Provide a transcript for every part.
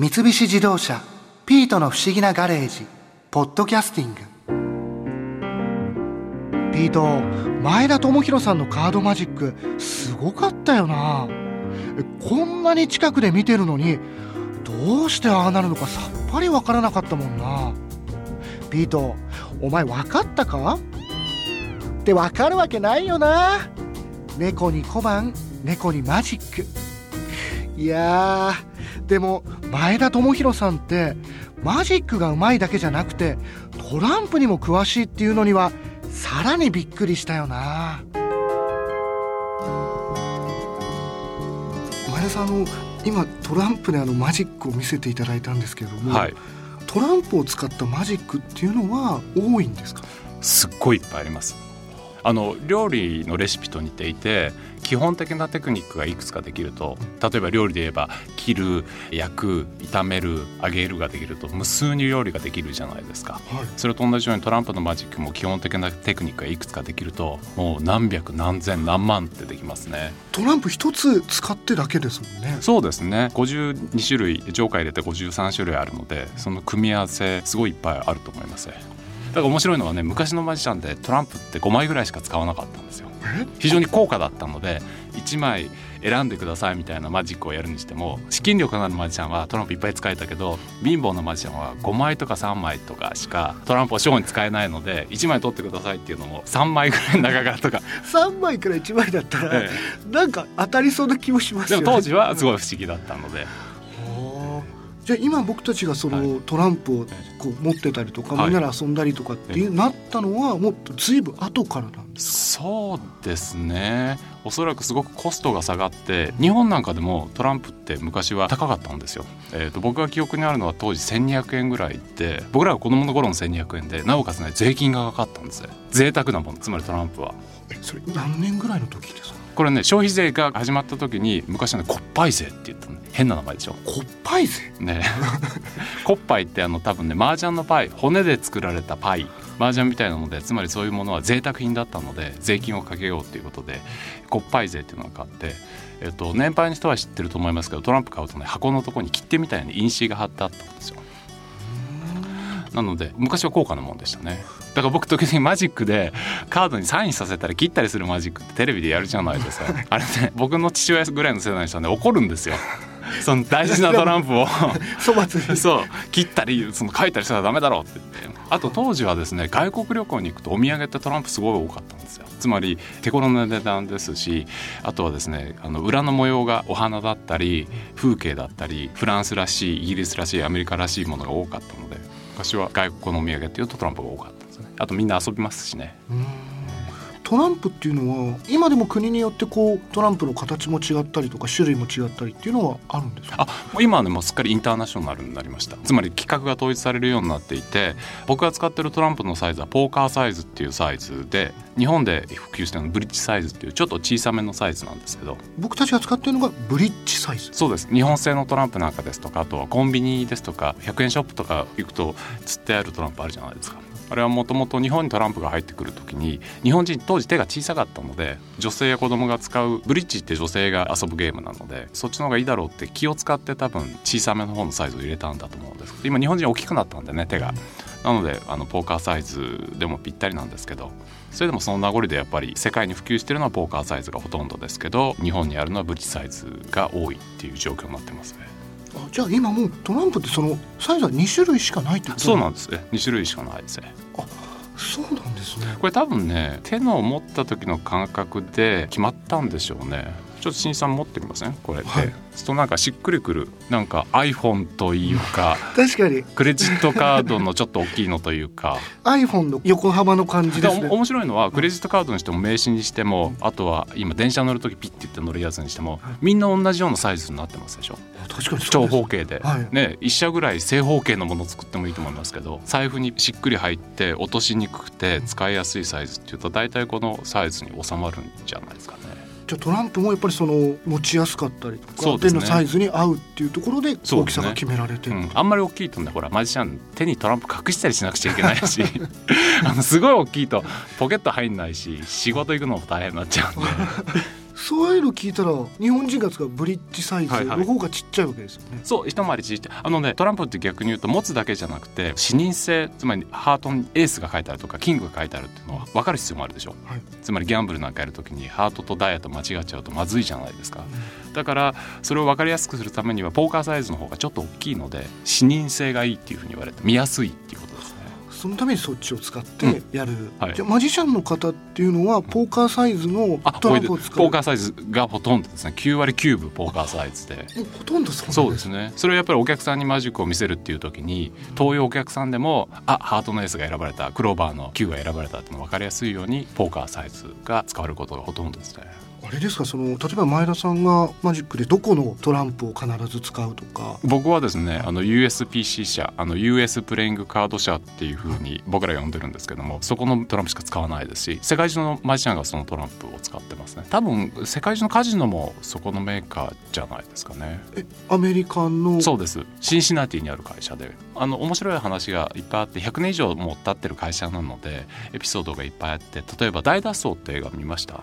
三菱自動車「ピートの不思議なガレージ」ポッドキャスティング。ピート前田智弘さんのカードマジックすごかったよな。こんなに近くで見てるのにどうしてああなるのかさっぱりわからなかったもんな。ピートお前分かったか？って分かるわけないよな。猫に小判猫にマジック。いやでも前田智弘さんってマジックがうまいだけじゃなくてトランプにも詳しいっていうのにはさらにびっくりしたよな。前田さんあの今トランプであのマジックを見せていただいたんですけれども、はい、トランプを使ったマジックっていうのは多いんですか？すっごいいっぱいありますあの料理のレシピと似ていて基本的なテクニックがいくつかできると例えば料理で言えば切る焼く炒める揚げるができると無数に料理ができるじゃないですか、はい、それと同じようにトランプのマジックも基本的なテクニックがいくつかできるともう何百何千何万ってできますね。トランプ一つ使ってだけですもんね。そうですね。52種類ジョーカー入れて53種類あるのでその組み合わせすごいいっぱいあると思いますだから面白いのはね昔のマジシャンでトランプって5枚ぐらいしか使わなかったんですよ。非常に高価だったので1枚選んでくださいみたいなマジックをやるにしても資金力のあるマジシャンはトランプいっぱい使えたけど貧乏なマジシャンは5枚とか3枚とかしかトランプをショーに使えないので1枚取ってくださいっていうのも3枚ぐらい長かとか。3枚から1枚だったら、ええ、なんか当たりそうな気もしますよね。でも当時はすごい不思議だったので。じゃあ今僕たちがそのトランプをこう持ってたりとか、みんなで遊んだりとかってなったのはもっと随分後からなんですか？そうですねおそらくすごくコストが下がって日本なんかでもトランプって昔は高かったんですよ、えーと、僕が記憶にあるのは当時1200円ぐらいで僕らが子供の頃の1200円でなおかつね税金がかかったんです。ね贅沢なものつまりトランプは。えそれ何年ぐらいの時ですか？これね消費税が始まった時に昔はね骨牌税って言ったの。変な名前でしょ。骨牌税ね。骨牌ってあの多分ね麻雀のパイ骨で作られたパイ麻雀みたいなのでつまりそういうものは贅沢品だったので税金をかけようということで骨牌税っていうのがあって、えっと、年配の人は知ってると思いますけどトランプ買うとね箱のとこに切手みたいな印紙が貼ってあったんですよ。なので昔は高価なもんでしたね。だから僕時々マジックでカードにサインさせたら切ったりするマジックってテレビでやるじゃないですか。あれね僕の父親ぐらいの世代の人はね怒るんですよ。その大事なトランプを。そう切ったりその書いたりしたらダメだろうって言って。あと当時はですね外国旅行に行くとお土産ってトランプすごい多かったんですよ。つまり手頃な値段ですしあとはですねあの裏の模様がお花だったり風景だったりフランスらしいイギリスらしいアメリカらしいものが多かったので昔は外国のお土産っていうとトランプが多かったんですね。あとみんな遊びますしね。トランプっていうのは今でも国によってこうトランプの形も違ったりとか種類も違ったりっていうのはあるんですか？あ今はねもうすっかりインターナショナルになりました。つまり規格が統一されるようになっていて僕が使ってるトランプのサイズはポーカーサイズっていうサイズで日本で普及してるのブリッジサイズっていうちょっと小さめのサイズなんですけど。僕たちが使ってるのがブリッジサイズ。そうです。日本製のトランプなんかですとかあとはコンビニですとか100円ショップとか行くと釣ってあるトランプあるじゃないですかあれはもともと日本にトランプが入ってくる時に日本人当時手が小さかったので女性や子供が使うブリッジって女性が遊ぶゲームなのでそっちの方がいいだろうって気を使って多分小さめの方のサイズを入れたんだと思うんです今日本人大きくなったんでね手が。なのであのポーカーサイズでもぴったりなんですけどそれでもその名残でやっぱり世界に普及してるのはポーカーサイズがほとんどですけど日本にあるのはブリッジサイズが多いっていう状況になってますね。あじゃあ今もうトランプってそのサイズは2種類しかないってこと？そうなんです。ね2種類しかないです。ね。あそうなんですね。これ多分ね手の持った時の感覚で決まったんでしょうねちょっと新さん持ってみません？これって、はい、すとなんかしっくりくるなんか iPhone というか 確かに。クレジットカードのちょっと大きいのというか。iPhone の横幅の感じですね。面白いのはクレジットカードにしても名刺にしても、あとは今電車乗る時ピッて言って乗るやつにしても、みんな同じようなサイズになってますでしょ？確かに長方形で、はい、ね一社ぐらい正方形のものを作ってもいいと思いますけど財布にしっくり入って落としにくくて使いやすいサイズっていうと大体このサイズに収まるんじゃないですかね。じゃトランプもやっぱりその持ちやすかったりとか、ね、手のサイズに合うっていうところで大きさが決められてる、ねうん、あんまり大きいとねほらマジシャン手にトランプ隠したりしなくちゃいけないし。あのすごい大きいとポケット入んないし仕事行くのも大変になっちゃうんで。そういうの聞いたら日本人が使うブリッジサイズの方がちっちゃいわけですよね、そう一回りちっちゃいあのねトランプって逆に言うと持つだけじゃなくて視認性つまりハートにエースが書いてあるとかキングが書いてあるっていうのは分かる必要もあるでしょ、はい。つまりギャンブルなんかやるときにハートとダイヤと間違っちゃうとまずいじゃないですか、だからそれを分かりやすくするためにはポーカーサイズの方がちょっと大きいので視認性がいいっていうふうに言われて見やすいっていうことですねそのためにそっちを使ってやる、はい。じゃあマジシャンの方っていうのはポーカーサイズのあトランプを使う。ポーカーサイズがほとんどですね。9割9分ポーカーサイズで。ほとんどそうですね。それをやっぱりお客さんにマジックを見せるっていう時に東洋お客さんでもあハートのエースが選ばれたクローバーの9が選ばれたっていうの分かりやすいようにポーカーサイズが使われることがほとんどですねあれですかその例えば前田さんがマジックでどこのトランプを必ず使うとか。僕はですねあの USPC 社あの US プレイングカード社っていうふうに僕ら呼んでるんですけどもそこのトランプしか使わないですし世界中のマジシャンがそのトランプを使ってますね。多分世界中のカジノもそこのメーカーじゃないですかね。えアメリカの？そうです。シンシナティにある会社で。あの面白い話がいっぱいあって100年以上もう経ってる会社なのでエピソードがいっぱいあって例えば「大脱走」って映画見ました？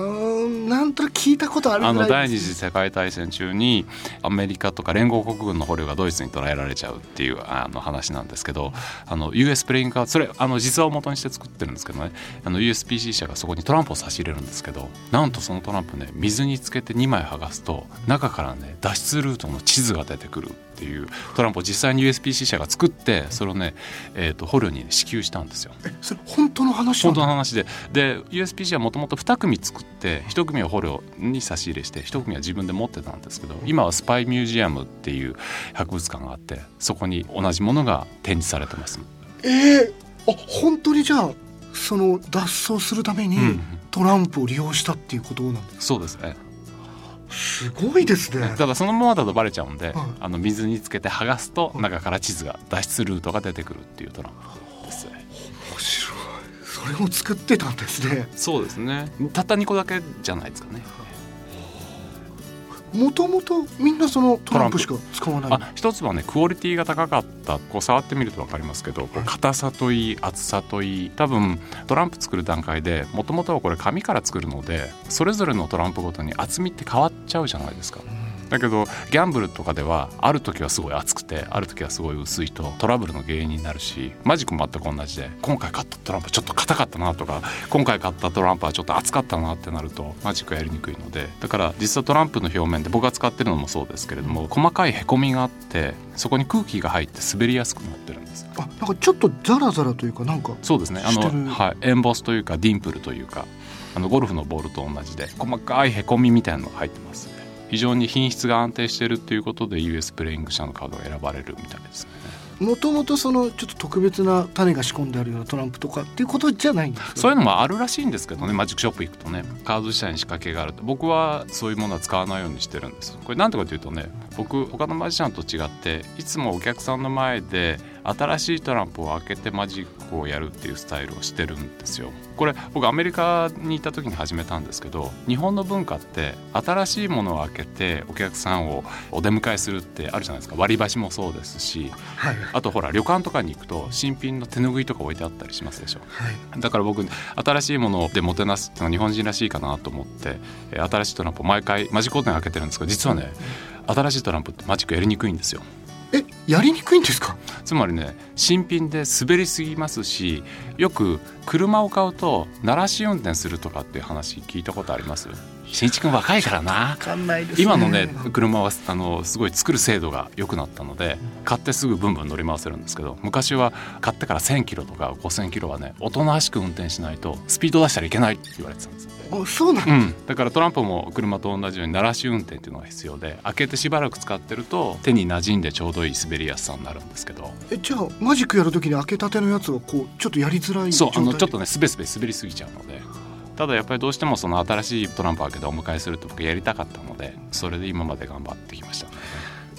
なんとなく聞いたことあるあの第二次世界大戦中にアメリカとか連合国軍の捕虜がドイツに捕らえられちゃうっていうあの話なんですけどあの US プレイングカードそれあの実話を元にして作ってるんですけどねあの USPC 社がそこにトランプを差し入れるんですけどなんとそのトランプね水につけて2枚剥がすと中からね脱出ルートの地図が出てくるっていうトランプを実際に USPC 社が作ってそれをね、えー、と捕虜に、ね、支給したんですよ。それ本当の話な本当の話で。で USPC はもともと2組作って1組を捕虜に差し入れして1組は自分で持ってたんですけど今はスパイミュージアムっていう博物館があってそこに同じものが展示されてます。えー、あ本当にじゃあその脱走するためにうん。トランプを利用したっていうことなんですそうです。ねすごいですね。ただそのままだとバレちゃうんで、はい。あの水につけて剥がすとはい。中から地図が脱出ルートが出てくるっていうトランプそれを作ってたんですね。そうですね。たった2個だけじゃないですかね。もともとみんなそのトランプしか使わない。あ一つはねクオリティが高かったこう触ってみると分かりますけど硬さといい厚さといい多分トランプ作る段階でもともとはこれ紙から作るのでそれぞれのトランプごとに厚みって変わっちゃうじゃないですか。だけどギャンブルとかではある時はすごい厚くてある時はすごい薄いとトラブルの原因になるしマジックも全く同じで今回買ったトランプちょっと硬かったなとか今回買ったトランプはちょっと厚かったなってなるとマジックやりにくいのでだから実はトランプの表面で僕が使ってるのもそうですけれども細かいへこみがあってそこに空気が入って滑りやすくなってるんです。あなんかちょっとザラザラというかなんかそうですね。あの、はい、エンボスというかディンプルというかあのゴルフのボールと同じで細かいへこみみたいなのが入ってます非常に品質が安定してるっていうことで US プレイング社のカードが選ばれるみたいですね。もともとそのちょっと特別な種が仕込んであるようなトランプとかっていうことじゃないんですかそういうのもあるらしいんですけどねマジックショップ行くとねカード自体に仕掛けがあると。僕はそういうものは使わないようにしてるんです。これなんでかというとね僕他のマジシャンと違っていつもお客さんの前で新しいトランプを開けてマジックをやるっていうスタイルをしてるんですよ。これ僕アメリカにいた時に始めたんですけど日本の文化って新しいものを開けてお客さんをお出迎えするってあるじゃないですか。割り箸もそうですし。はい。あとほら旅館とかに行くと新品の手ぬぐいとか置いてあったりしますでしょ。はい。だから僕新しいものでもてなすっていうのは日本人らしいかなと思ってえー新しいトランプを毎回マジックコートに開けてるんですけど実はね新しいトランプってマジックやりにくいんですよえやりにくいんですか？つまりね新品で滑りすぎますしよく車を買うと鳴らし運転するとかっていう話聞いたことあります？新一君若いからな。ね、今のね車はあのすごい作る精度が良くなったので買ってすぐブンブン乗り回せるんですけど昔は買ってから1,000キロとか5,000キロはねおとなしく運転しないとスピード出したらいけないって言われてたんですあそうなんだ、うん、だからトランプも車と同じように鳴らし運転っていうのが必要で開けてしばらく使ってると手に馴染んでちょうどいい滑りやすさになるんですけど。えじゃあマジックやるときに開けたてのやつはこうちょっとやりづらいそうあのちょっとねすべすべ滑りすぎちゃうのでただやっぱりどうしてもその新しいトランプ開けてお迎えすると僕やりたかったのでそれで今まで頑張ってきました。ね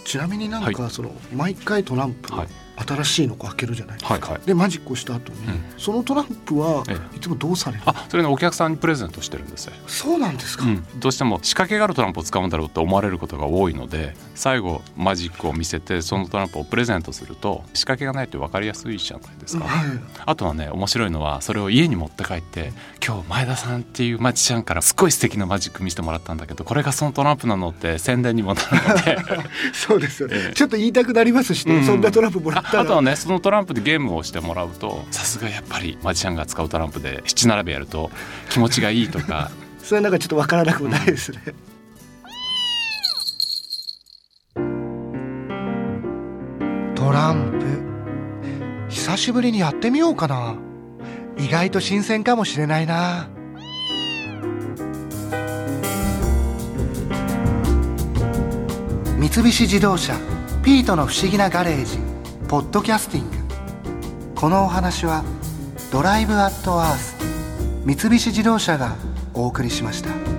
ちなみになんか、その毎回トランプはい新しいのこう開けるじゃないですか、はいはい。でマジックをした後に、うん。そのトランプはえいつもどうされる？あそれねお客さんにプレゼントしてるんです。よそうなんですか、うん、どうしても仕掛けがあるトランプを使うんだろうって思われることが多いので最後マジックを見せてそのトランプをプレゼントすると仕掛けがないって分かりやすいじゃないですか、はい。あとはね面白いのはそれを家に持って帰って今日前田さんっていうマジシャンからすっごい素敵なマジック見せてもらったんだけどこれがそのトランプなのって宣伝にもなるので。そうですよね、ええ。ちょっと言いたくなりますしね、うん。そんなトランプもらっああとはねそのトランプでゲームをしてもらうとさすがやっぱりマジシャンが使うトランプで七並べやると気持ちがいいとか。それはなんかちょっとわからなくもないですね、トランプ久しぶりにやってみようかな。意外と新鮮かもしれないな。三菱自動車ピートの不思議なガレージポッドキャスティングこのお話はドライブアットアース三菱自動車がお送りしました。